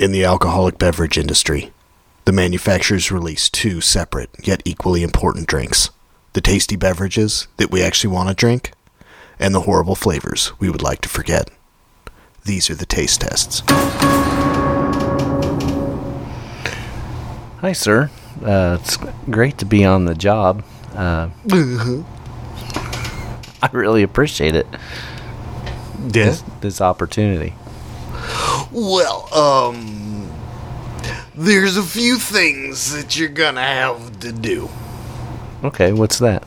In the alcoholic beverage industry, the manufacturers release two separate yet equally important drinks the tasty beverages that we actually want to drink, and the horrible flavors we would like to forget. These are the taste tests. Hi, sir. Uh, it's great to be on the job. Uh, I really appreciate it. This, this opportunity. Well, um, there's a few things that you're gonna have to do. Okay, what's that?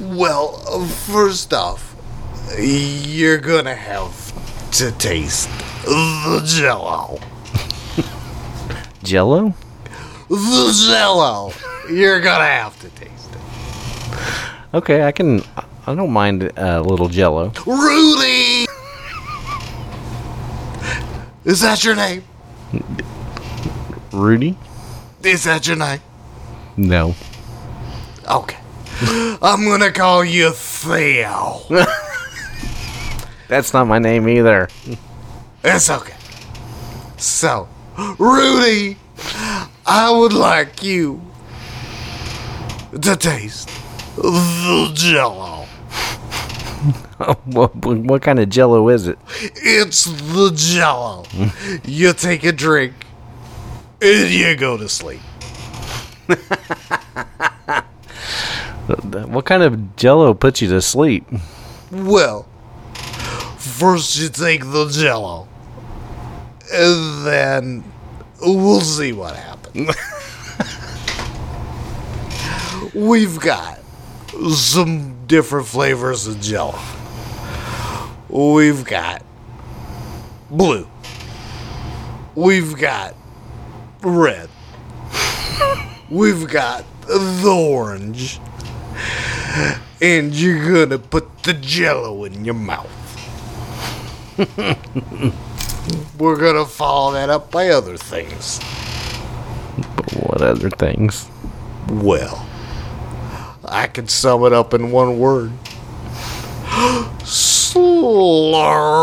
Well, first off, you're gonna have to taste the jello. Jello? The jello. You're gonna have to taste it. Okay, I can. I don't mind a little Jello. Rudy! Is that your name? Rudy? Is that your name? No. Okay. I'm gonna call you Theo. That's not my name either. It's okay. So, Rudy, I would like you to taste the jello. what, what, kind of Jello is it? It's the jello. you take a drink and you go to sleep. What kind of Jello puts you to sleep? Well, first you take the jello, and then we'll see what happens. We've got some different flavors of jello. We've got blue. We've got red. We've got the orange. And you're gonna put the jello in your mouth. We're gonna follow that up by other things. What other things? Well, I can sum it up in one word. Slurp.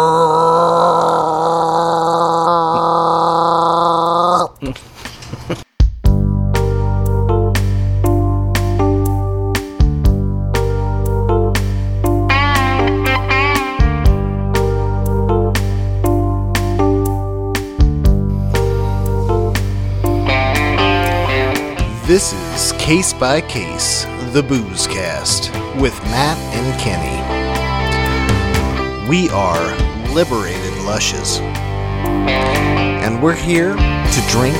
This is Case by Case, the Booze Cast, with Matt and Kenny. We are liberated lushes, and we're here to drink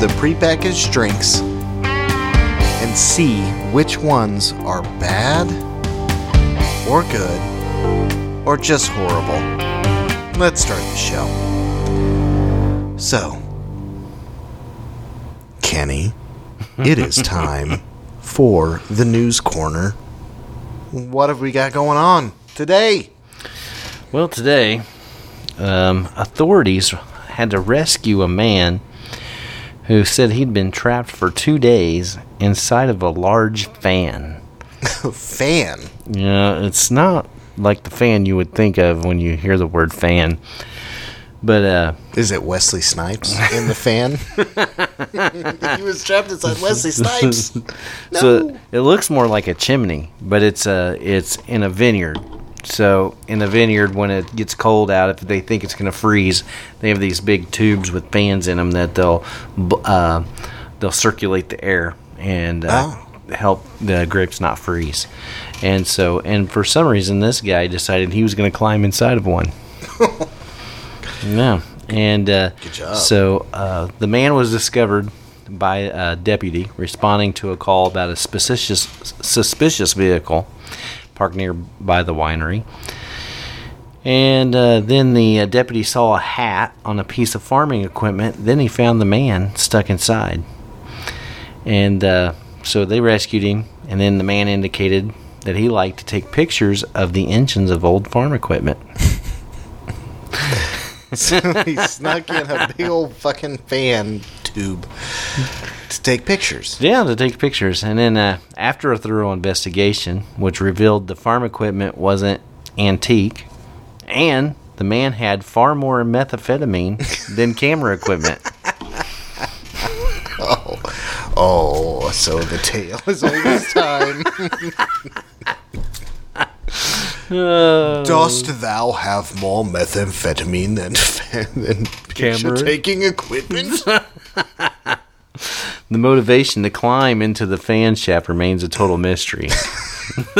the prepackaged drinks and see which ones are bad, or good, or just horrible. Let's start the show. So, Kenny, it is time for the news corner. What have we got going on today? Well, today, um, authorities had to rescue a man who said he'd been trapped for two days inside of a large fan. Fan. Yeah, it's not like the fan you would think of when you hear the word fan. But uh, Is it Wesley Snipes in the fan? he was trapped inside Wesley Snipes. No. So it looks more like a chimney, but it's uh it's in a vineyard. So in the vineyard, when it gets cold out, if they think it's going to freeze, they have these big tubes with fans in them that they'll uh, they'll circulate the air and uh, help the grapes not freeze. And so, and for some reason, this guy decided he was going to climb inside of one. yeah, and uh, Good job. so uh, the man was discovered by a deputy responding to a call about a suspicious suspicious vehicle parked nearby the winery. And uh, then the uh, deputy saw a hat on a piece of farming equipment. Then he found the man stuck inside. And uh, so they rescued him. And then the man indicated that he liked to take pictures of the engines of old farm equipment. so he snuck in a big old fucking fan tube to take pictures. Yeah, to take pictures. And then uh, after a thorough investigation, which revealed the farm equipment wasn't antique and the man had far more methamphetamine than camera equipment. Oh, oh, so the tale is old as time. Uh, Dost thou have more methamphetamine than, than Camera? taking equipment? The motivation to climb into the fan shaft remains a total mystery.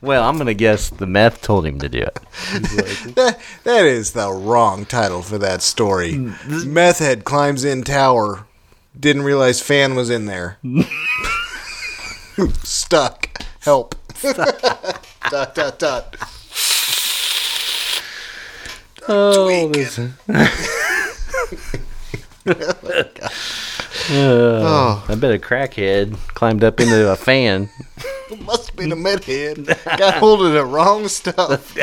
well, I'm going to guess the meth told him to do it. that, that is the wrong title for that story. Mm, meth head climbs in tower, didn't realize fan was in there. Stuck. Help. dot dot dot. Oh, this, oh, oh, I bet a crackhead climbed up into a fan. It must have been a meth head. Got hold of the wrong stuff.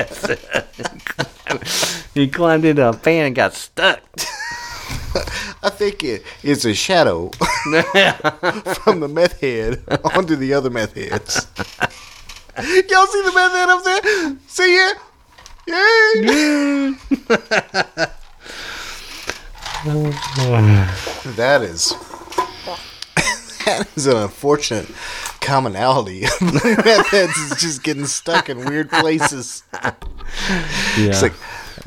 He climbed into a fan and got stuck. I think it, it's a shadow from the meth head onto the other meth heads. Y'all see the meth head up there? See it? Yeah. that is that is an unfortunate commonality. is just getting stuck in weird places. Yeah. It's like,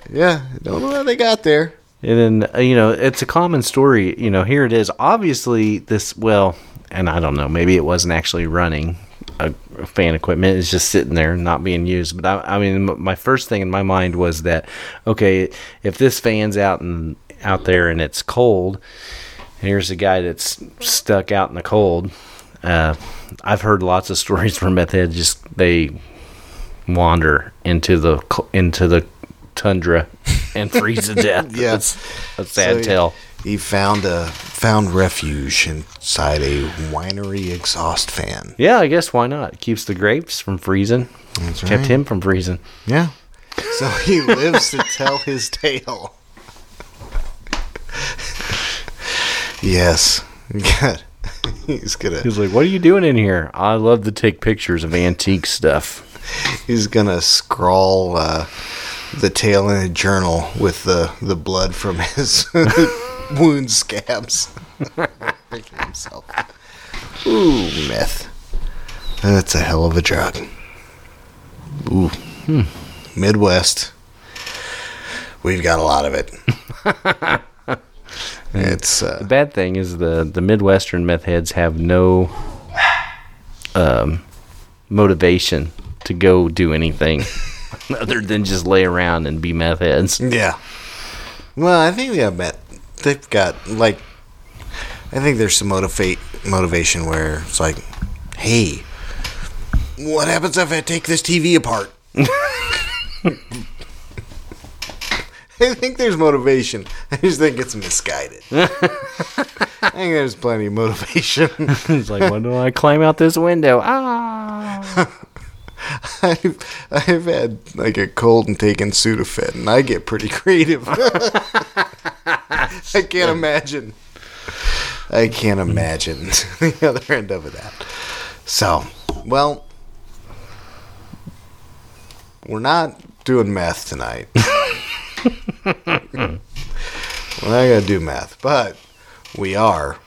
yeah, don't know how they got there. And then, uh, you know, it's a common story. You know, here it is. Obviously, this, well, and I don't know, maybe it wasn't actually running. A, a fan equipment is just sitting there, not being used. But I, I mean, my first thing in my mind was that, okay, if this fan's out and out there and it's cold, and here's a guy that's stuck out in the cold. Uh, I've heard lots of stories from meth heads just they wander into the into the tundra and freeze to death. Yeah. A sad So, tale. He found a found refuge inside a winery exhaust fan. Yeah, I guess why not? Keeps the grapes from freezing. That's Kept right. him from freezing. Yeah. So he lives to tell his tale. yes. Good. He's gonna He's like, "What are you doing in here?" I love to take pictures of antique stuff. he's gonna scrawl uh, the tale in a journal with the, the blood from his wound scabs. Making himself. Ooh, meth. That's a hell of a drug. Ooh. Hmm. Midwest. We've got a lot of it. it's uh, The bad thing is the the Midwestern meth heads have no um, motivation to go do anything other than just lay around and be meth heads. Yeah. Well, I think we have met. They've got like. I think there's some motivate motivation where it's like, hey, what happens if I take this TV apart? I think there's motivation. I just think it's misguided. I think there's plenty of motivation. It's like, "When do I climb out this window?" Ah. I've, I've had like a cold and taken Sudafed, and I get pretty creative. I can't imagine. I can't imagine the other end of that. So, well, we're not doing math tonight. we're not gonna do math, but we are.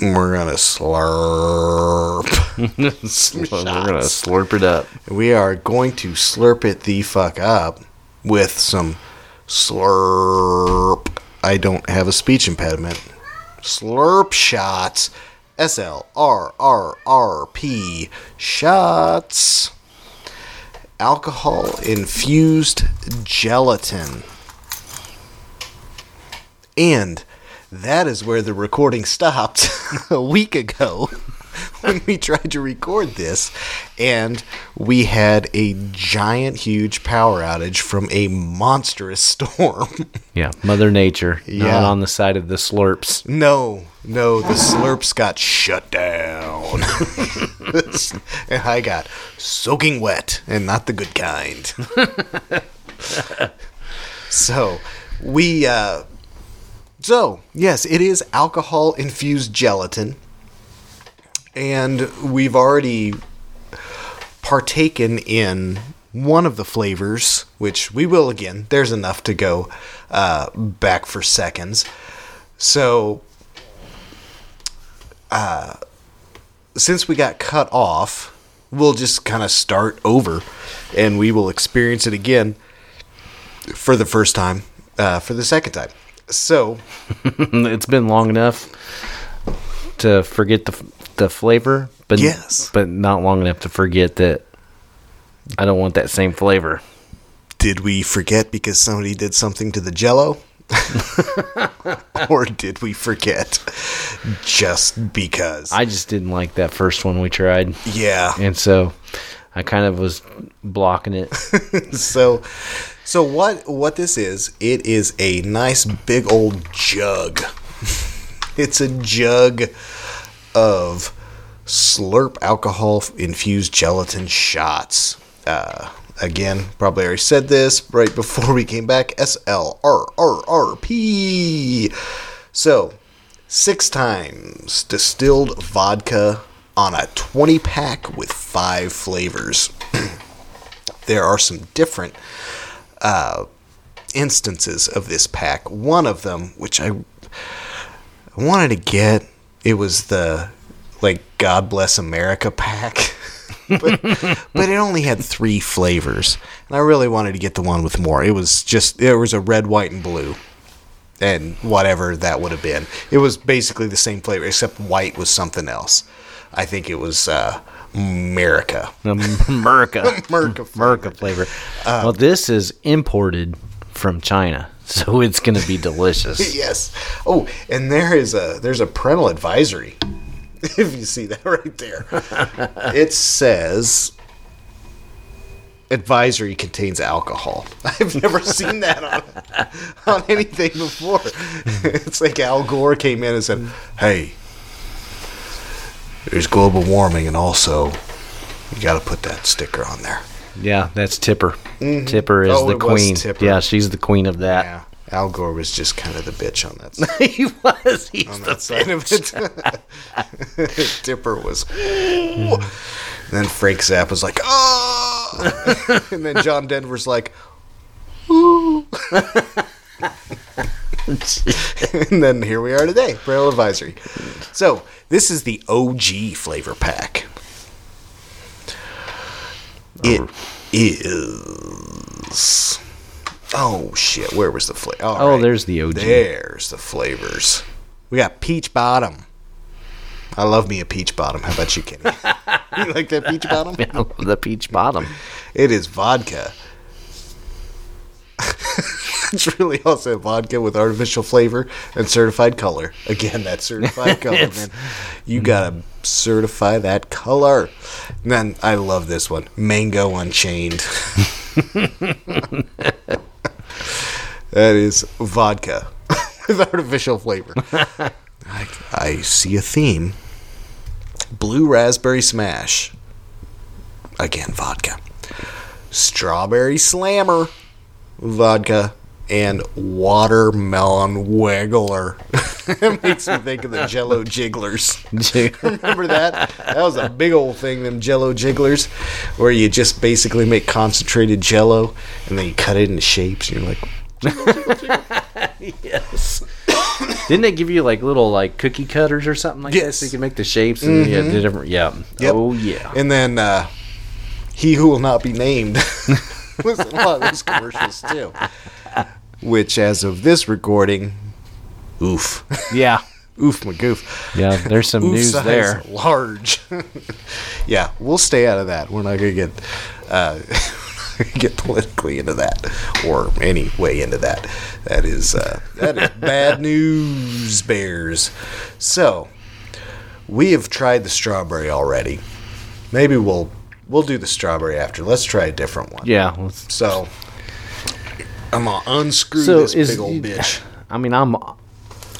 We're gonna slurp. We're gonna slurp it up. We are going to slurp it the fuck up with some slurp. I don't have a speech impediment. Slurp shots. S L R R R P shots. Alcohol infused gelatin. And that is where the recording stopped a week ago when we tried to record this. And we had a giant, huge power outage from a monstrous storm. Yeah, Mother Nature, Yeah. not on the side of the slurps. No, no, the slurps got shut down. and I got soaking wet, and not the good kind. so, we, uh, so, yes, it is alcohol infused gelatin. And we've already partaken in one of the flavors, which we will again. There's enough to go uh, back for seconds. So, uh, since we got cut off, we'll just kind of start over, and we will experience it again for the first time, uh, for the second time. So, it's been long enough to forget the the flavor, but Yes. but not long enough to forget that I don't want that same flavor. did we forget because somebody did something to the jello? or did we forget just because? I just didn't like that first one we tried, yeah. and so I kind of was blocking it. so so what what this is it is a nice big old jug. It's a jug of slurp alcohol infused gelatin shots. Uh, again probably already said this right before we came back. Slrrrp so six times distilled vodka on a 20 pack with five flavors. There are some different uh, instances of this pack. One of them, which I wanted to get, it was the like God Bless America pack. but, but it only had three flavors, and I really wanted to get the one with more. It was just there was a red, white, and blue, and whatever that would have been. It was basically the same flavor, except white was something else. I think it was uh, America. Um, America, America America flavor. well, this is imported from China, so it's going to be delicious. yes. Oh, and there is a there's a parental advisory. If you see that right there, it says advisory contains alcohol. I've never seen that on on anything before. It's like Al Gore came in and said, "Hey, there's global warming, and also you got to put that sticker on there." Yeah, that's Tipper. Mm-hmm. Tipper is Oh, the queen. Tipper. Yeah, she's the queen of that. Yeah, Al Gore was just kind of the bitch on that. Side. he was. He's on that side of it. Dipper was. Then Frank Zappa was like, oh! and then John Denver's like, ooh. and then here we are today, Braille Advisory. So, this is the OG flavor pack. It is. Oh, shit. Where was the flavor? Oh, there's the OG. There's the flavors. We got peach bottom. I love me a peach bottom. How about you, Kenny? you like that peach bottom? I love the peach bottom. It is vodka. It's really also vodka with artificial flavor and certified color. Again, that certified color, man. You gotta certify that color. And then I love this one, Mango Unchained. that is vodka with artificial flavor. I, I see a theme. Blue raspberry smash. Again, vodka. Strawberry slammer. Vodka. And watermelon wiggler. it makes me think of the Jello jigglers. Remember that? That was a big old thing, them Jello jigglers, where you just basically make concentrated Jello and then you cut it into shapes. And you're like, yes. Didn't they give you like little like cookie cutters or something like that Yes. so you can make the shapes and yeah, the different yeah. Yep. Oh yeah. And then uh, he who will not be named was a lot of those commercials too. Which, as of this recording, oof, Yeah. oof, my goof. Yeah, there's some Oof news there. large. yeah, we'll stay out of that. We're not gonna get uh, get politically into that or any way into that. That is uh, that is bad news, bears. So we have tried the strawberry already. Maybe we'll we'll do the strawberry after. Let's try a different one. Yeah. let's- So I'm gonna unscrew So this is big old bitch. I mean, I'm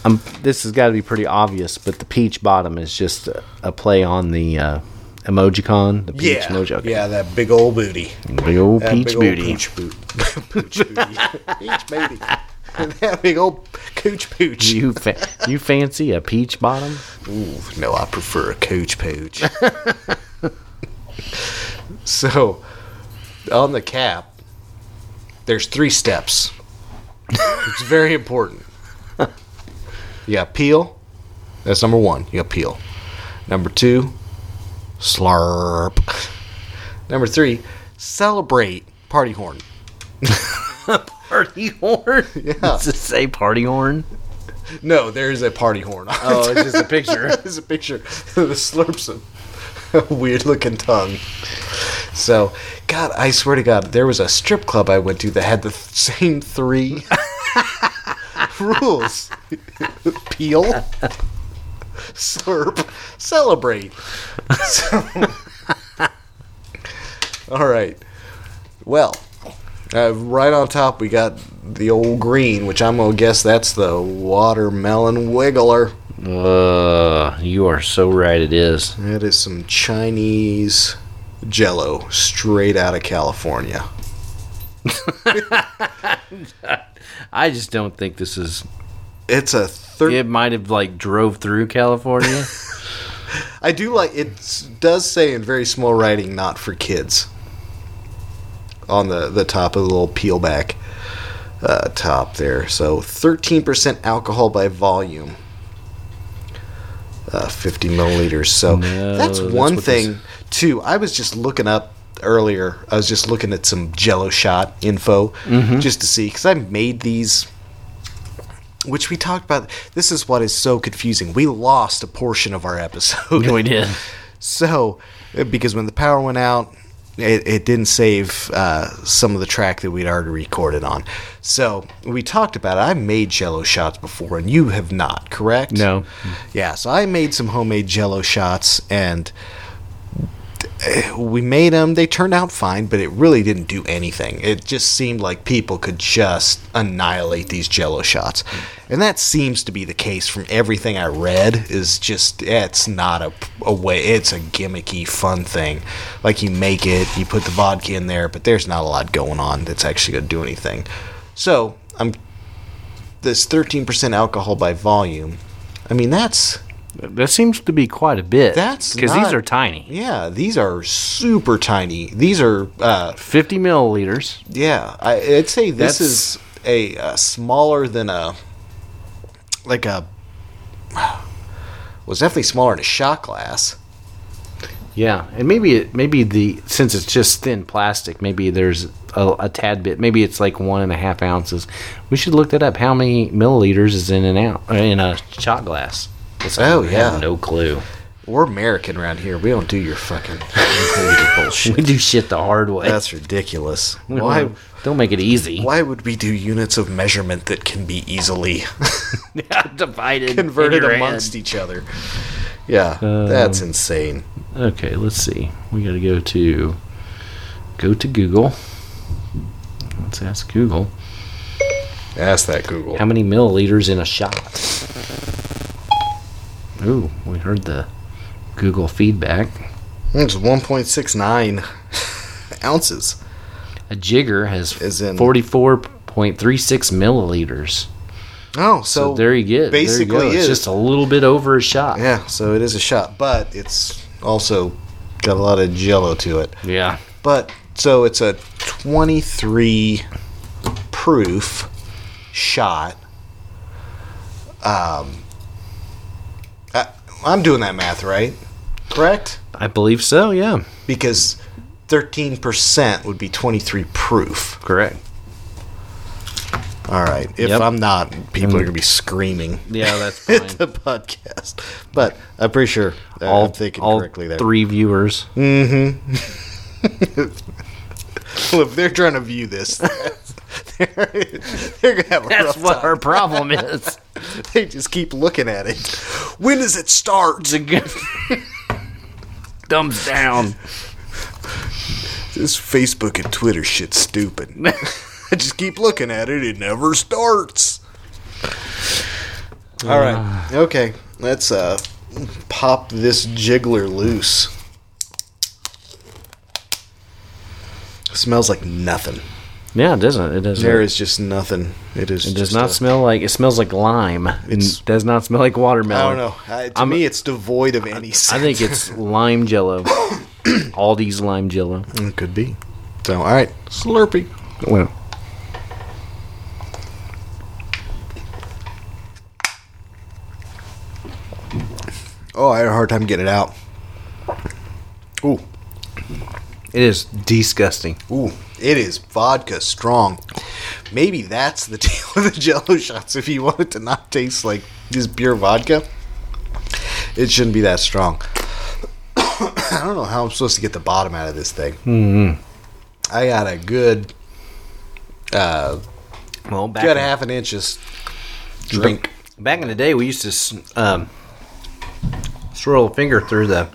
I'm this has got to be pretty obvious, but the peach bottom is just a, a play on the uh, emojicon, the peach Yeah, emoji. Okay. yeah, that big old booty. Big old That peach big old booty. Pooch boot. pooch booty. peach booty. that big old cooch pooch. You fa- you fancy a peach bottom? Ooh, no, I prefer a cooch pooch. so, on the cap, there's three steps. it's very important. You got peel. That's number one. You got peel. Number two, slurp. Number three, celebrate. Party horn. Party horn? Yeah. Does it say party horn? No, there is a party horn. Oh, it's just a picture. it's a picture. the slurps weird looking tongue. So, God, I swear to God, there was a strip club I went to that had the th- same three rules: peel, slurp, celebrate. So, all right. Well, uh, right on top we got the old green, which I'm gonna guess that's the watermelon wiggler. Uh, you are so right. It is. That is some Chinese Jello straight out of California. I just don't think this is. It's a third. It might have like drove through California. I do like it. Does say in very small writing, not for kids. On the the top of the little peel back uh, top there. So 13% alcohol by volume. Uh, 50 milliliters. So No, that's that's one what thing too. I was just looking up earlier. I was just looking at some Jello shot info Mm-hmm. just to see because I made these which we talked about. This is what is so confusing. We lost a portion of our episode. we did. So, because when the power went out, it, it didn't save uh, some of the track that we'd already recorded on. So, we talked about it. I've made jello shots before, and you have not, correct? No. Yeah, so I made some homemade jello shots, and Eh, we made them. They turned out fine, but it really didn't do anything. It just seemed like people could just annihilate these jello shots. And that seems to be the case from everything I read is just it's not a, a way it's a gimmicky fun thing. Like you make it, you put the vodka in there, but there's not a lot going on that's actually going to do anything. So, I'm this 13% alcohol by volume. I mean, that's That seems to be quite a bit. That's because these are tiny. Yeah, these are super tiny. These are, uh, Fifty milliliters. yeah, I, I'd say this That's- is a, uh smaller than a, like a, was definitely smaller than a shot glass. Yeah, and maybe it maybe the since it's just thin plastic, maybe there's a, a tad bit. Maybe it's like one and a half ounces. We should look that up. How many milliliters is in an ounce in a shot glass? I Oh, have yeah. no clue. We're American around here. We don't do your fucking milliliter We do shit the hard way. That's ridiculous. Why? don't, don't make it easy. Why would we do units of measurement that can be easily Divided, converted amongst head. each other? Yeah, Um, that's insane. Okay, let's see. We got to go to go to Google. Let's ask Google. Ask that Google. How many milliliters in a shot? Ooh, we heard the Google feedback. It's 1.69 ounces. A jigger has Is in- 44.36 milliliters. Oh, So, so, there you get. basically you go. It's is. just a little bit over a shot. yeah, so it is a shot, but it's also got a lot of jello to it. Yeah. But so it's a 23 proof shot. Um, I'm doing that math right, correct? I believe so. Yeah. Because 13% would be 23 proof. Correct. All right. If Yep. I'm not, people are going to be screaming. Yeah, that's at the podcast. But I'm pretty sure uh, all I'm thinking all correctly there. three viewers. Well, if they're trying to view this, they're, they're gonna have a That's rough what time. our problem is. They just keep looking at it. When does it start? It's a good thumbs down. This Facebook and Twitter shit's stupid. I just keep looking at it. It never starts. All right. Okay. Let's uh pop this jiggler loose. Smells like nothing. Yeah, it doesn't. It doesn't. There is just nothing. It is. It does not a- smell like. It smells like lime. It does not smell like watermelon. I don't know. I, to I'm- me, it's devoid of any. I think it's lime jello. Aldi's lime jello. It could be. So, all right, Slurpee. Well, Oh, I had a hard time getting it out. Ooh, it is disgusting. ooh, it is vodka strong. Maybe that's the deal with the Jello shots. If you want it to not taste like just pure vodka, it shouldn't be that strong. I don't know how I'm supposed to get the bottom out of this thing. Mm-hmm. I got a good, uh, Well, back good in, half an inch of drink. back in the day, we used to um, swirl a finger through the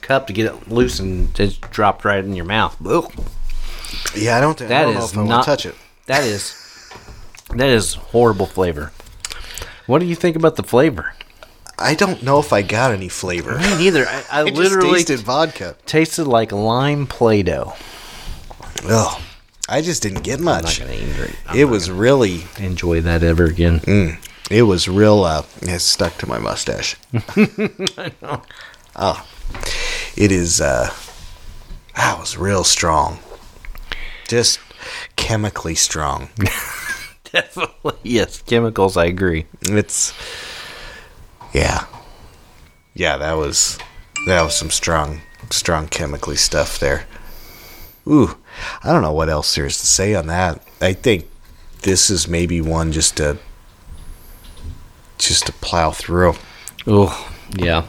cup to get it loose and it just dropped right in your mouth. Ugh. Yeah, I don't, think I don't know if I not touch it. That is that is horrible flavor. What do you think about the flavor? I don't know if I got any flavor. Me neither. I, I, I literally tasted vodka. tasted like lime play-doh. Ugh. I just didn't get I'm not much. even It was really, enjoy that ever again. it was real. Uh, it stuck to my mustache. Oh, it is. Uh, that was real strong. Just chemically strong. Definitely, yes. Chemicals. I agree. It's, yeah, yeah. That was that was some strong, strong chemically stuff there. Ooh, I don't know what else there is to say on that. I think this is maybe one just to just to plow through Oh, yeah.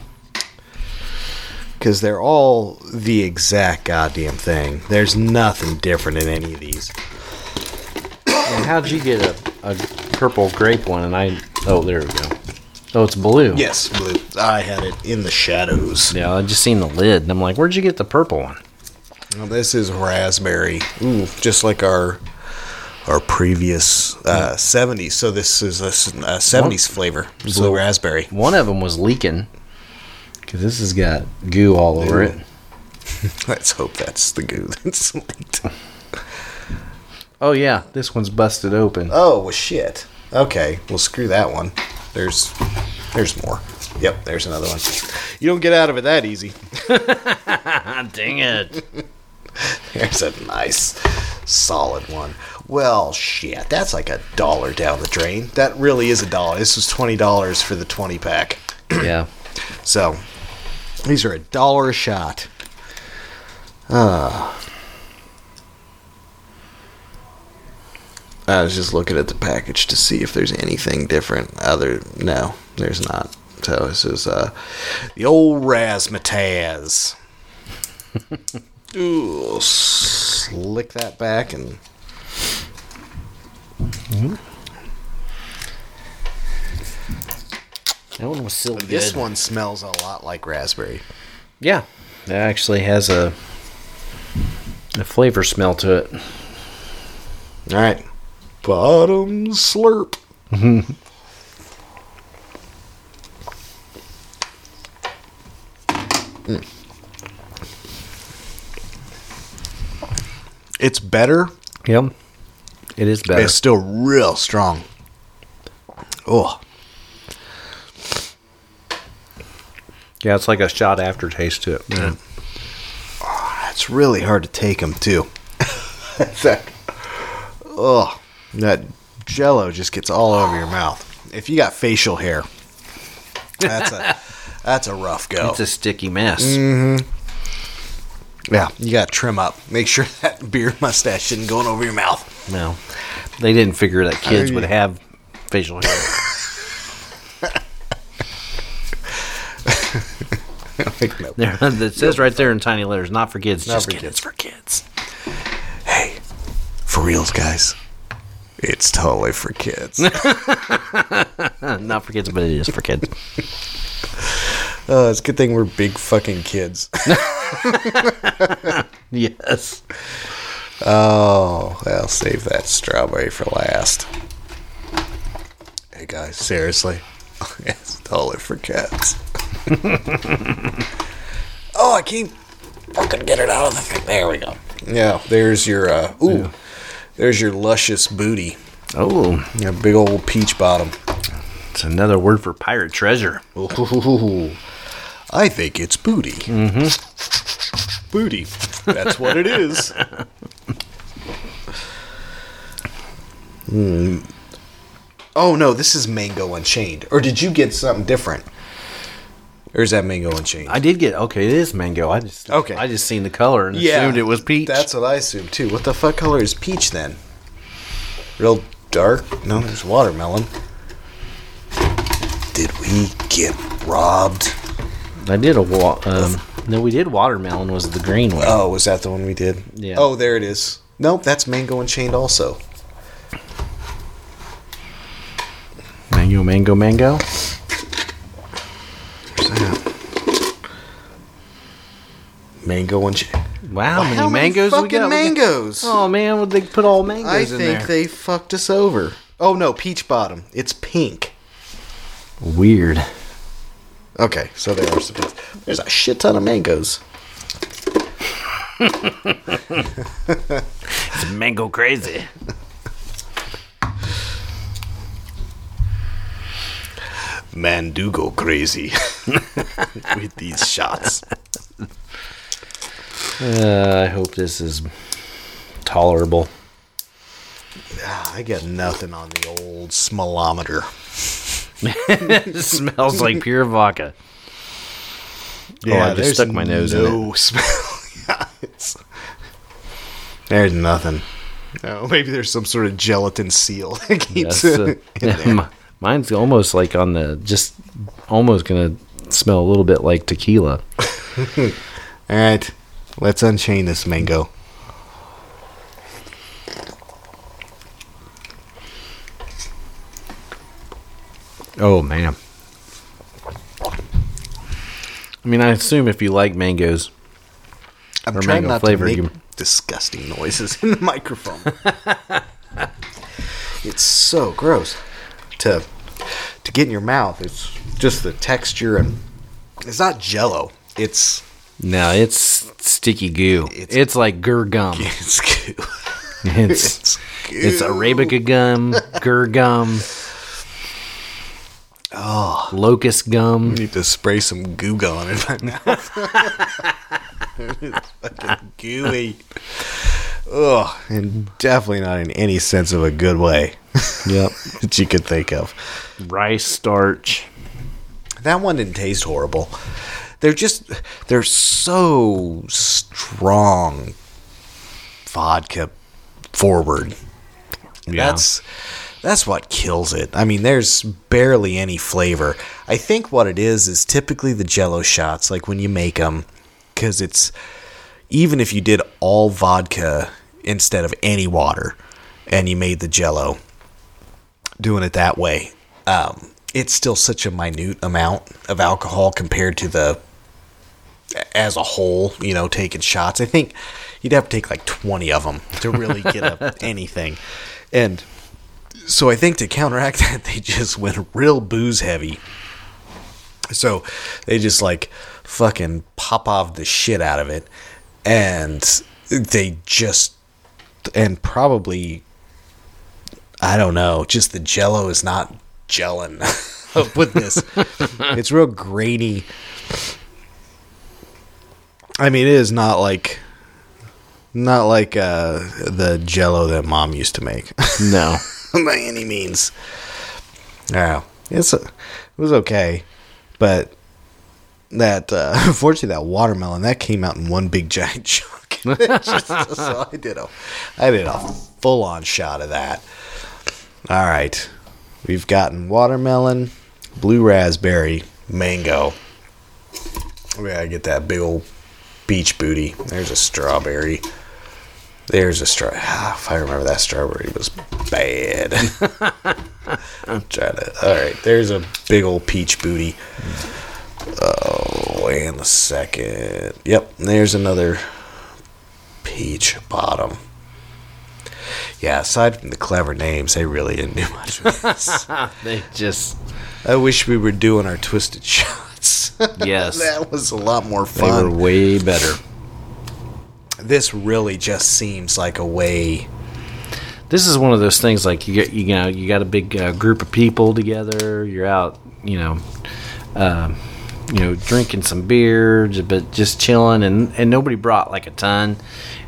Because they're all the exact goddamn thing. There's nothing different in any of these. And how'd you get a, a purple grape one? And I oh, there we go. Oh, it's blue. Yes, blue. I had it in the shadows. Yeah, I just seen the lid, and I'm like, where'd you get the purple one? Well, this is raspberry. Ooh, just like our our previous uh, 70s. So this is a 70s flavor. So raspberry. One of them was leaking because this has got goo all over Ew. it. Let's hope that's the goo that's leaked. Oh yeah, this one's busted open. Oh, well, shit. Okay, well, screw that one. There's there's more. Yep, there's another one. You don't get out of it that easy. Dang it! There's a nice, solid one. Well, shit, that's like a dollar down the drain. That really is a dollar. This was twenty dollars for the twenty pack. yeah, So these are a dollar a shot. Uh, I was just looking at the package to see if there's anything different. Other no, there's not. So this is uh, the old razzmatazz. Ooh, slick that back and that one was still good. this one smells a lot like raspberry. yeah, it actually has a a flavor smell to it. All right, bottom slurp. Mm. It's better. Yep, it is better. It's still real strong. Oh, yeah, it's like a shot aftertaste to it. Yeah. Oh, it's really hard to take them too. that, oh, that Jello just gets all over your mouth. If you got facial hair, that's a that's a rough go. It's a sticky mess. Mm-hmm. Yeah, you got to trim up. Make sure that beard mustache isn't going over your mouth. No, they didn't figure that kids would have facial hair. Like, no. there, it says right there in tiny letters, "Not for kids." Not Just for kidding, kids. it's for kids. Hey, for reals, guys. It's totally for kids. Not for kids, but it is for kids. uh, it's a good thing we're big fucking kids. yes. oh, I'll save that strawberry for last. Hey guys, seriously, it's totally for kids. oh, I keep fucking get it out of the thing. There we go. Yeah, there's your uh, ooh, there's your luscious booty. Oh, yeah, big old peach bottom. it's another word for pirate treasure. Ooh, I think it's booty. Mm-hmm. Booty. That's what it is. Oh no, this is Mango Unchained. Or did you get something different? Or is that Mango Unchained? I did get okay. It is mango. I just Okay. I just seen the color and assumed it was peach. That's what I assumed too. What the fuck color is peach then? Real dark? No, there's watermelon. Did we get robbed? I did a wa- um, no. We did watermelon. Was the green one? Oh, was that the one we did? Yeah. Oh, there it is. Nope, that's Mango Unchained also. Mango, mango, mango. That? Mango Unchained. Wow, how many How many mangoes we fucking got? We got- mangoes? Oh man, would they put all mangoes in there. I think there? they fucked us over. Oh no, peach bottom. It's pink. Weird. Okay, so there are some. There's a shit ton of mangoes. It's mango crazy. Man do go crazy with these shots. Uh, I hope this is tolerable. Ah, I got nothing on the old smellometer. it smells like pure vodka. oh, I just stuck my nose in no smell. yeah, it's, there's nothing. No, maybe there's some sort of gelatin seal that keeps Yes, uh, it in mine's almost like on the just almost gonna smell a little bit like tequila. All right, let's unchain this mango. Oh man. I mean, I assume if you like mangoes, I'm trying mango not flavor, to make you- disgusting noises in the microphone. it's so gross to to get in your mouth. It's just the texture and it's not Jello. It's no, it's sticky goo. It's- It's, like guar gum. it's goo. It's It's it's arabica gum, guar gum, Oh, locust I gum. need to spray some goo gone in my mouth. it's fucking gooey. Ugh, and definitely not in any sense of a good way Yep. that you could think of. Rice starch. That one didn't taste horrible. They're just they're so strong vodka forward. Yeah. That's that's what kills it. I mean, there's barely any flavor. I think what it is is typically the jello shots like when you make them cuz it's even if you did all vodka instead of any water and you made the jello doing it that way um, it's still such a minute amount of alcohol compared to the as a whole you know taking shots. I think you'd have to take like 20 of them to really get up anything. And so i think to counteract that they just went real booze heavy. So they just like fucking pop off the shit out of it and they just and probably I don't know, just the jello is not gelling with this. it's real grainy. I mean, it is not like not like uh, the jello that mom used to make No. by any means. No, it's a, it was okay, but that uh, unfortunately that watermelon that came out in one big giant chunk. So I did a I did a full on shot of that. All right, we've gotten watermelon, blue raspberry, mango. We gotta get that big old beach booty. There's a strawberry. There's a straw. Ah, if I remember that strawberry was bad. I'm trying to. All right, there's a big old peach booty. Oh, and the second. Yep, there's another peach bottom. Yeah, aside from the clever names, they really didn't do much with this. they just I wish we were doing our twisted shots. Yes. that was a lot more fun. they were way better. This really just seems like a way. This is one of those things like you get you know you got a big uh, group of people together. You're out, you know, um, you know, drinking some beer, j- but just chilling, and and nobody brought like a ton.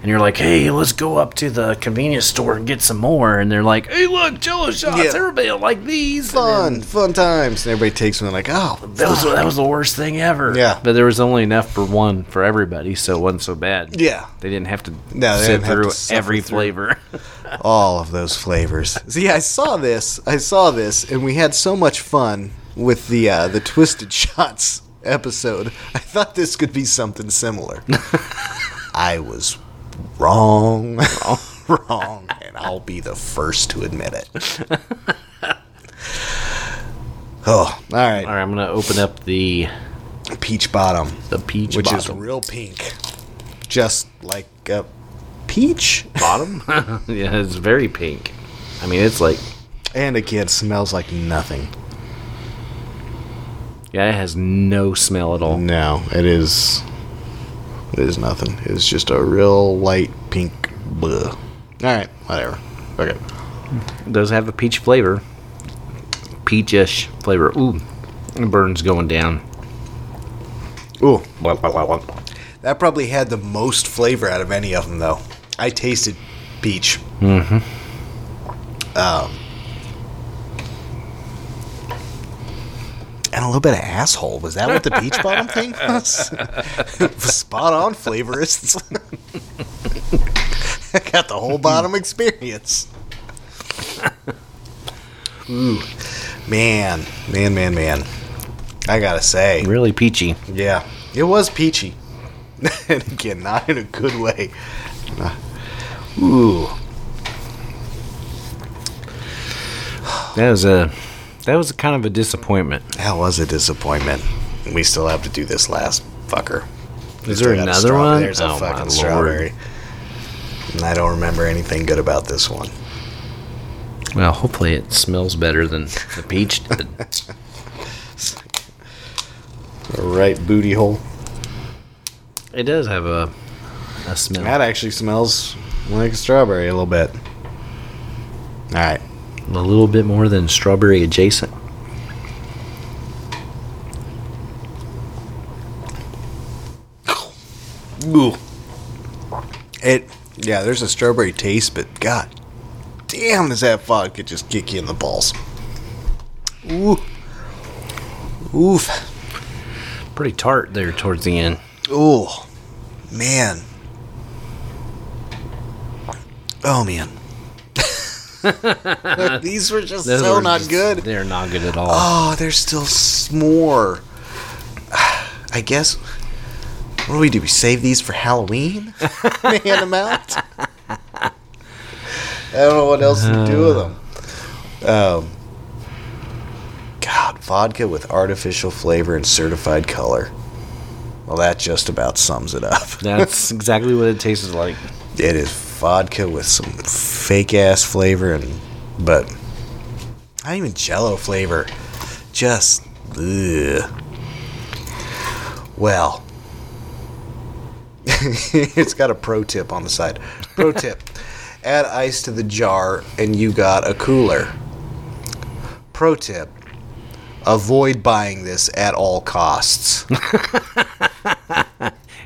And you're like, hey, let's go up to the convenience store and get some more. And they're like, hey, look, Jello shots. Yeah. Everybody like these. Fun, then fun times. And everybody takes one like, oh, That was that was the worst thing ever. Yeah. but there was only enough for one for everybody, so it wasn't so bad. yeah, They didn't have to No, sit through every through. flavor. all of those flavors. See, I saw this. I saw this, and we had so much fun with the uh, the twisted shots episode. I thought this could be something similar. I was wrong, wrong, wrong, and I'll be the first to admit it. oh, all right. All right, I'm gonna open up the Peach bottom, the peach which is real pink, just like a peach. bottom. yeah, it's very pink. I mean, it's like And again, smells like nothing. Yeah, it has no smell at all. No, it is. It is nothing. It's just a real light pink. Bleh. All right, whatever. Okay. It does have a peach flavor, peachish flavor. Ooh, the burn's going down. Ooh, Blah, blah, blah, blah. that probably had the most flavor out of any of them, though. I tasted peach. Mm-hmm. Um, and a little bit of asshole. Was that what the peach bottom thing was? Spot on flavorists. I got the whole bottom experience. Ooh, man, man, man, man. I gotta say, Really peachy. yeah, it was peachy. and again, not in a good way. Ooh, That was a that was kind of a disappointment. that was a disappointment. We still have to do this last fucker. Is there a another one? There's a Oh, my fucking strawberry. And I don't remember anything good about this one. Well, hopefully it smells better than the peach did. Right booty hole. it does have a a smell. That actually smells like a strawberry a little bit. All right. A little bit more than strawberry adjacent. Ooh. It yeah, there's a strawberry taste, but god damn does that vodka just kick you in the balls. Ooh. Oof. Pretty tart there towards the end. Ooh. Man. Oh man. These were just Those so were not just- good. They're not good at all. Oh, there's still s- more. I guess. What do we do? We save these for Halloween? Hand them out? I don't know what else to do with them. Um, God, vodka with artificial flavor and certified color. Well, that just about sums it up. That's exactly what it tastes like. It is vodka with some fake ass flavor and but not even jello flavor. Just ugh. Well, it's got a pro tip on the side. Pro tip: add ice to the jar and you got a cooler. Pro tip: avoid buying this at all costs.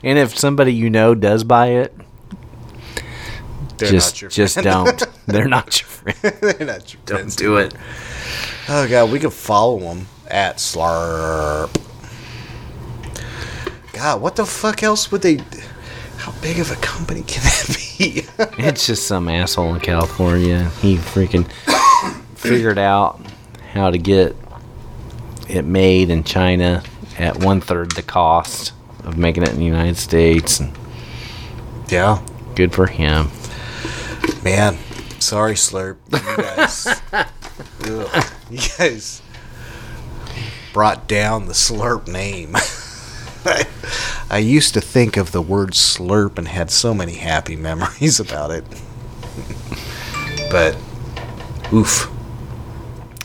And if somebody you know does buy it, They're just just don't. They're not your friend. They're not your Don't friends. do it. Oh god, we could follow them at Slurp. God, what the fuck else would they? How big of a company can that be? It's just some asshole in California. He freaking figured out how to get it made in China at one third the cost of making it in the United States. And yeah, good for him. Man. Sorry, Slurp. You guys, you guys brought down the Slurp name. I, I used to think of the word slurp and had so many happy memories about it. but, oof.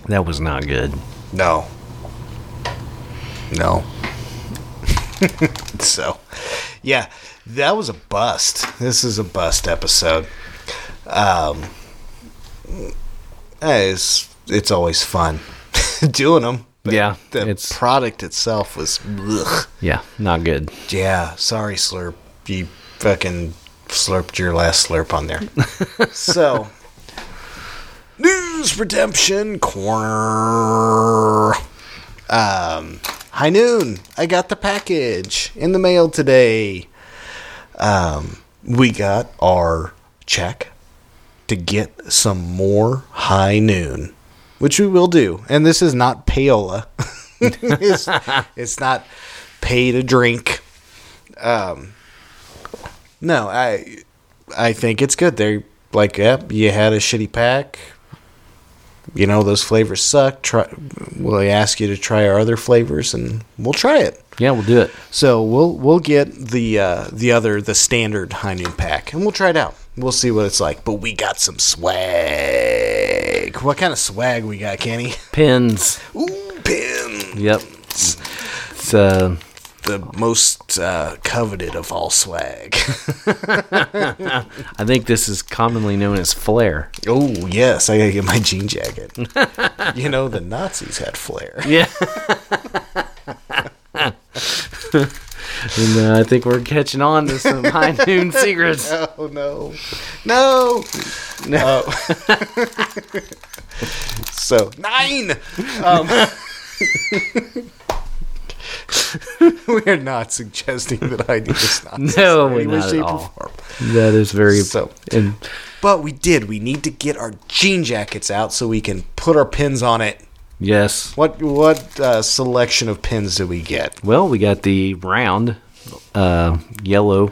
That was not good. No. No. so, yeah, that was a bust. This is a bust episode. Um, it's it's always fun doing them. Yeah, the it's- product itself was. Ugh. Yeah, not good. Yeah, sorry, Slurp. You fucking slurped your last slurp on there. so, news redemption corner. Um, high noon. I got the package in the mail today. Um, we got our check to get some more high noon, which we will do. And this is not payola. it's, it's not pay to drink. Um, no, I I think it's good. They're like, yep, you had a shitty pack. You know those flavors suck. Try. We'll ask you to try our other flavors, and we'll try it. Yeah, we'll do it. So we'll we'll get the uh, the other the standard high noon pack, and we'll try it out. We'll see what it's like. But we got some swag. What kind of swag we got, Kenny? Pins. Ooh, pins. Yep. It's uh, The most uh, coveted of all swag. I think this is commonly known as flair. oh yes, I gotta get my jean jacket. you know the Nazis had flair. Yeah. And uh, I think we're catching on to some high noon secrets. Oh no, no, no. so nine. Um, we're not suggesting that I do this nonsense. No, way, not at all. That is very. So- and But we did. We need to get our jean jackets out so we can put our pins on it. Yes. What what uh, selection of pins do we get? Well, we got the round, uh, yellow.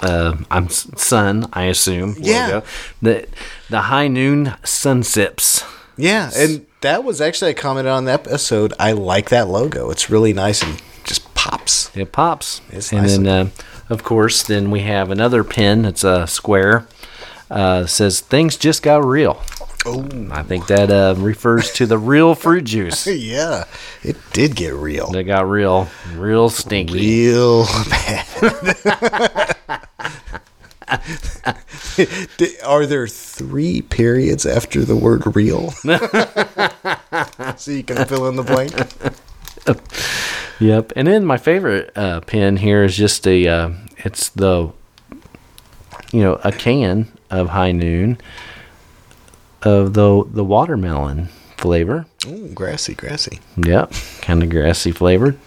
Uh, I'm sun, I assume. Yeah. The the high noon sun sips. Yeah, and that was actually a comment on the episode. I like that logo. It's really nice and just pops. It pops. It's nice. and nice then, uh, of course, then we have another pin. It's a square. Uh, says things just got real. Oh, I think that uh, refers to the real fruit juice. yeah, it did get real. It got real, real stinky. Real bad. Are there three periods after the word real? so you can fill in the blank. Yep. And then my favorite uh, pin here is just a. Uh, it's the, you know, a can of High Noon, of the the watermelon flavor. Ooh, grassy, grassy. Yep, kind of grassy flavored.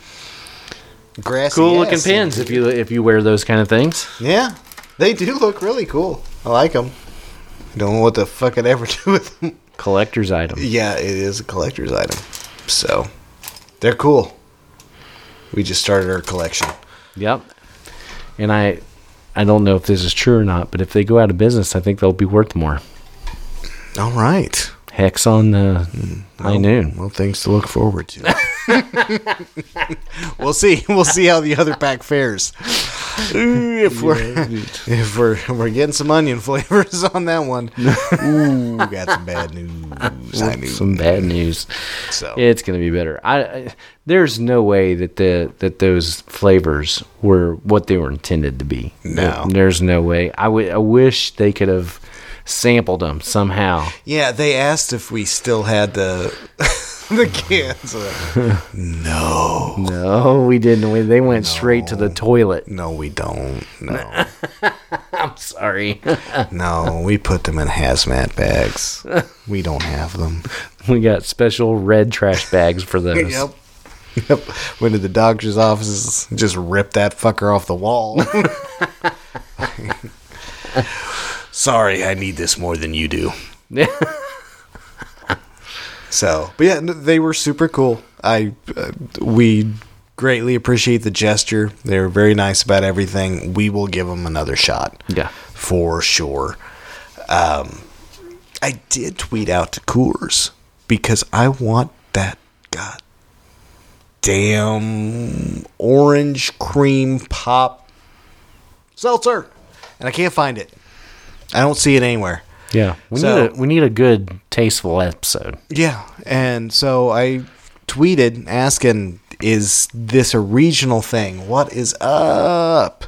Grassy. Cool looking pins if you if you wear those kind of things. Yeah, they do look really cool. I like them. Don't know what the fuck I'd ever do with them. Collector's item. Yeah, it is a collector's item. So, they're cool. We just started our collection. Yep. And I I don't know if this is true or not, but if they go out of business, I think they'll be worth more. All right. Hex on uh, High Noon. Well, things to look forward to. we'll see. We'll see how the other pack fares. Ooh, if we're if we're we're getting some onion flavors on that one. Ooh, got some bad news. Some bad news. So It's going to be better. I, I there's no way that the that those flavors were what they were intended to be. No. there's no way. I would. I wish they could have sampled them somehow. yeah, they asked if we still had the the cans. no, No, we didn't. We, they went straight to the toilet. no, we don't. No, I'm sorry. no, we put them in hazmat bags. We don't have them. we got special red trash bags for those. Yep. Yep. Went to the doctor's offices, just ripped that fucker off the wall. Sorry, I need this more than you do. So, but yeah, they were super cool. I uh, we greatly appreciate the gesture. They were very nice about everything. We will give them another shot. Yeah. for sure. Um, I did tweet out to Coors because I want that god damn orange cream pop seltzer, and I can't find it. I don't see it anywhere. Yeah. We So- need a we need a good tasteful episode. Yeah, and so I tweeted asking, "Is this a regional thing? What is up?"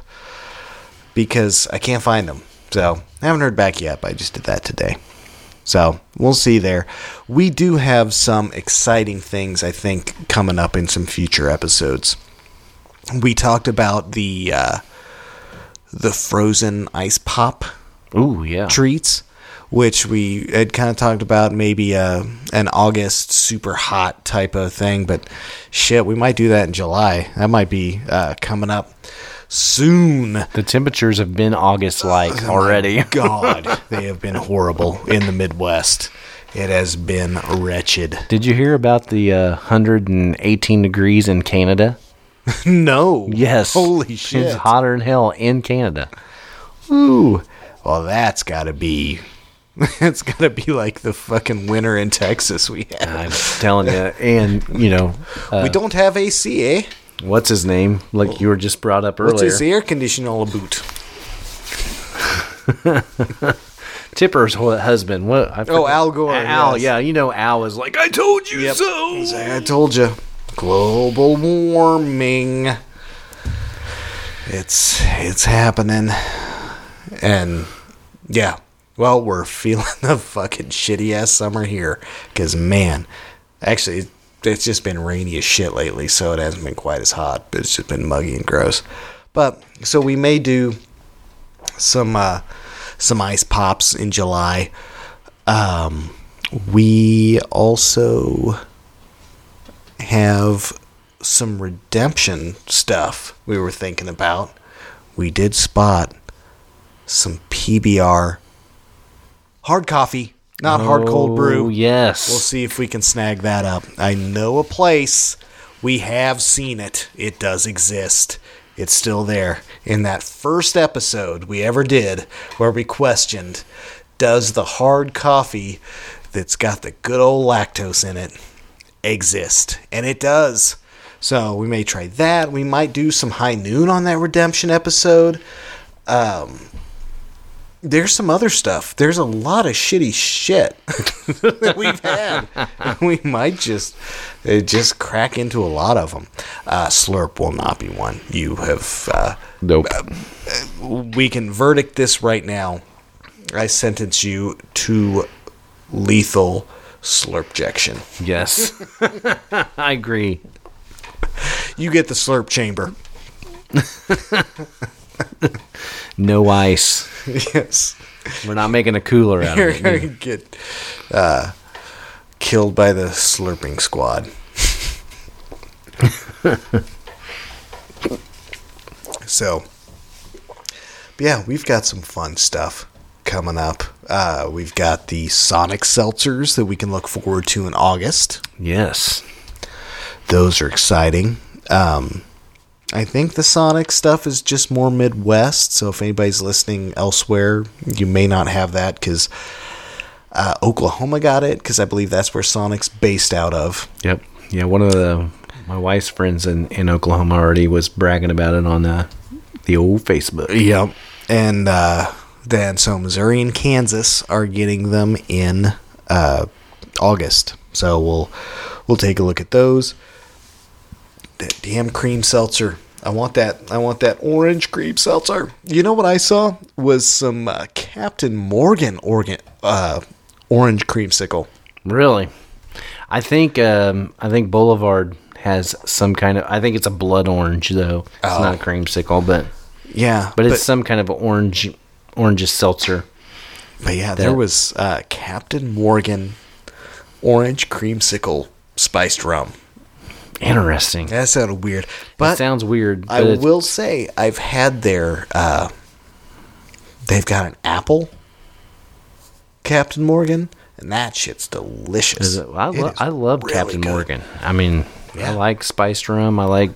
Because I can't find them. So I haven't heard back yet. But I just did that today. So we'll see there. We do have some exciting things, I think, coming up in some future episodes. We talked about the uh, the frozen ice pop Ooh, yeah. treats, which we had kind of talked about maybe a, an August super hot type of thing, but shit, we might do that in July. That might be uh, coming up soon. The temperatures have been August like already. God, they have been horrible in the Midwest. It has been wretched. Did you hear about the uh, 118 degrees in Canada? No. Yes. Holy shit. It's hotter than hell in Canada. Ooh. Well, that's got to be. It's to be like the fucking winter in Texas we had. I'm telling you. And, you know, uh, we don't have AC, eh? what's his name? Like you were just brought up earlier. What's his air conditioner all about? Tipper's hu- husband. What? I forget- Al Gore, Al, yes. yeah. You know, Al was like, I told you so. He's like, I told you. Global warming. It's it's happening. And yeah. Well, we're feeling the fucking shitty ass summer here. Cause man, actually it's just been rainy as shit lately, so it hasn't been quite as hot, but it's just been muggy and gross. But so we may do some uh some ice pops in July. Um we also have some redemption stuff we were thinking about. We did spot some PBR hard coffee, not hard cold brew. Oh, yes. We'll see if we can snag that up. I know a place. We have seen it. It does exist. It's still there. In that first episode we ever did, where we questioned does the hard coffee that's got the good old lactose in it exist? And it does. So we may try that. We might do some high noon on that redemption episode. Um, there's some other stuff. There's a lot of shitty shit that we've had. we might just uh, just crack into a lot of them. Uh, Slurp will not be one. You have. Uh, Nope. we can verdict this right now. I sentence you to lethal slurpjection. yes. I agree. You get the slurp chamber. No ice. yes. We're not making a cooler out You're of gonna get uh, killed by the slurping squad. so, yeah, we've got some fun stuff coming up. Uh, we've got the Sonic seltzers that we can look forward to in August. Yes. Those are exciting. Um, I think the Sonic stuff is just more Midwest. So if anybody's listening elsewhere, you may not have that because uh, Oklahoma got it because I believe that's where Sonic's based out of. Yep. Yeah. One of the my wife's friends in, in Oklahoma already was bragging about it on the the old Facebook. Yep. And uh, then so Missouri and Kansas are getting them in uh, August. So we'll we'll take a look at those. That damn cream seltzer. I want that. I want that orange cream seltzer. You know what I saw was some uh, Captain Morgan organ, uh, orange creamsicle. Really. I think um, I think Boulevard has some kind of. I think it's a blood orange though. It's Oh. not a creamsicle, but Yeah, but it's some kind of orange orange seltzer. But yeah, there That- was uh, Captain Morgan orange creamsicle spiced rum. Interesting. That sounded weird, It but sounds weird. I will say I've had their. Uh, they've got an apple Captain Morgan, and that shit's delicious. It- I, It lo- I love really Captain good. Morgan. I mean, Yeah. I like spiced rum. I like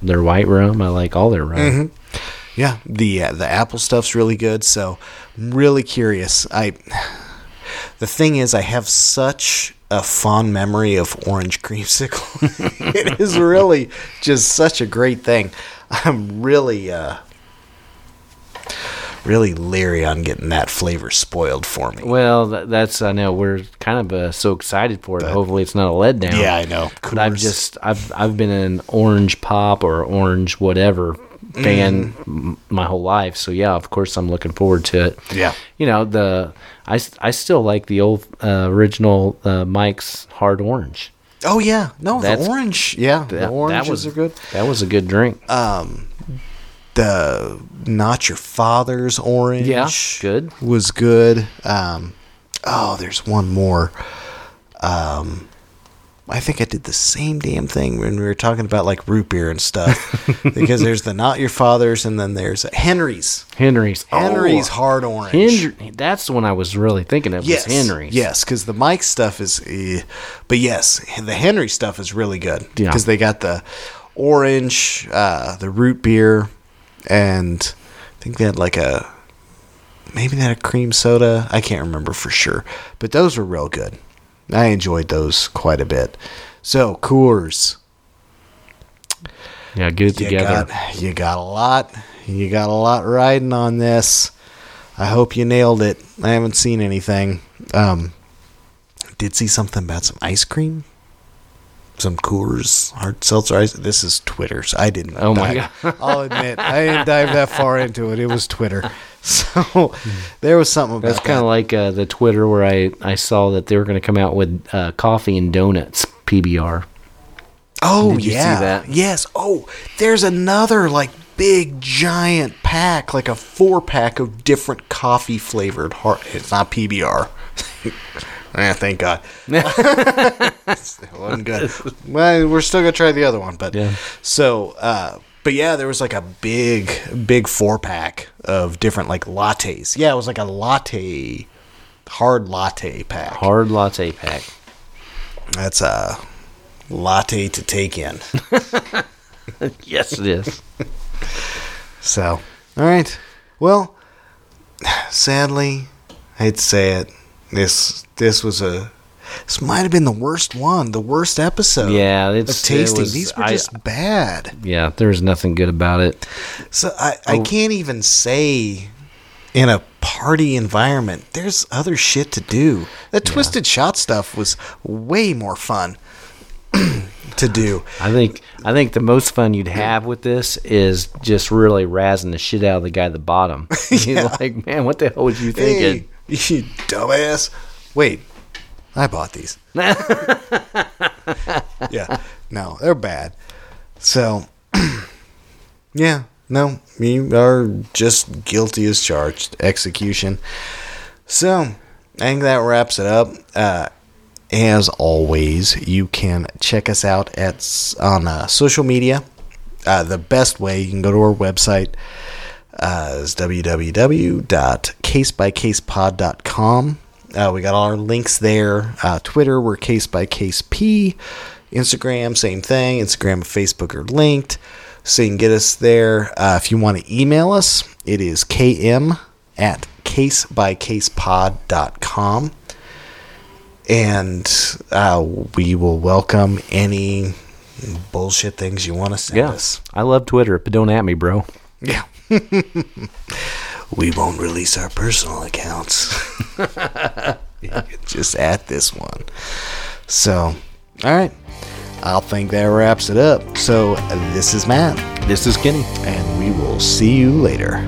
their white rum. I like all their rum. Mm-hmm. Yeah, the uh, the apple stuff's really good. So I'm really curious. I the thing is, I have such a fond memory of orange creamsicle. it is really just such a great thing. I'm really uh, really leery on getting that flavor spoiled for me. Well, that's I know we're kind of uh, so excited for it. Hopefully, it's not a letdown. Yeah, I know. But I've just I've I've been an orange pop or orange whatever fan m- my whole life. So yeah, of course I'm looking forward to it. Yeah. You know the I, I still like the old uh, original uh, Mike's Hard Orange. Oh yeah, no, That's- the orange. Yeah, the That- oranges that was are good. That was a good drink. Um, the not your father's orange. Yeah, good. Was good. Um, oh, there's one more. Um, I think I did the same damn thing when we were talking about like root beer and stuff. because there's the not your father's, and then there's Henry's. Henry's. Henry's Oh, hard orange. Henry. That's the one I was really thinking of. Yes, Was Henry's. Yes, because the Mike stuff is, eh, but yes, the Henry stuff is really good. Yeah. because they got the orange, uh, the root beer, and I think they had like a maybe they had a cream soda. I can't remember for sure, but those were real good. I enjoyed those quite a bit. So Coors, Yeah, get it you together. got you got a lot, you got a lot riding on this. I hope you nailed it. I haven't seen anything. Um, did see something about some ice cream, some Coors hard seltzer ice. This is Twitter, so I didn't. Oh my god! I'll admit I didn't dive that far into it. It was Twitter, so there was something about That's kind of like uh, the Twitter where I, I saw that they were going to come out with uh, coffee and donuts PBR. Oh Did you see yeah, that? yes. Oh, there's another like big giant pack, like a four pack of different coffee flavored. Hard, it's not PBR. eh, thank God. it wasn't good. Well, we're still gonna try the other one, but Yeah. so. uh but yeah, there was like a big, big four pack of different like lattes. Yeah, it was like a latte, hard latte pack. Hard latte pack. That's a latte to take in. Yes, it is. So, all right. Well, sadly, I hate to say it, this this was a this might have been the worst one, the worst episode. Yeah, of it's- it tasting. was- These were I- just bad. yeah, there's nothing good about it. So I I Oh. can't even say in a party environment. There's other shit to do. The twisted shot stuff was way more fun to do. I think I think the most fun you'd have with this is just really razzing the shit out of the guy at the bottom. You're like, man, what the hell was you thinking? Hey, you dumbass. Wait, I bought these. yeah, no, they're bad. So, yeah, no, you are just guilty as charged. Execution. So, I think that wraps it up. Uh, as always, you can check us out at on uh, social media. Uh, the best way you can go to our website uh, is www.casebycasepod.com. Uh, we got all our links there. Uh, Twitter, we're case by case P. Instagram, same thing. Instagram and Facebook are linked. So you can get us there. Uh, if you want to email us, it is km at casebycasepod.com. And uh, we will welcome any bullshit things you want to send Yeah, us. I love Twitter, but don't at me, bro. Yeah. we won't release our personal accounts. Just at this one. So, all right. I'll think that wraps it up. So, this is Matt, This is Kenny. and we will see you later.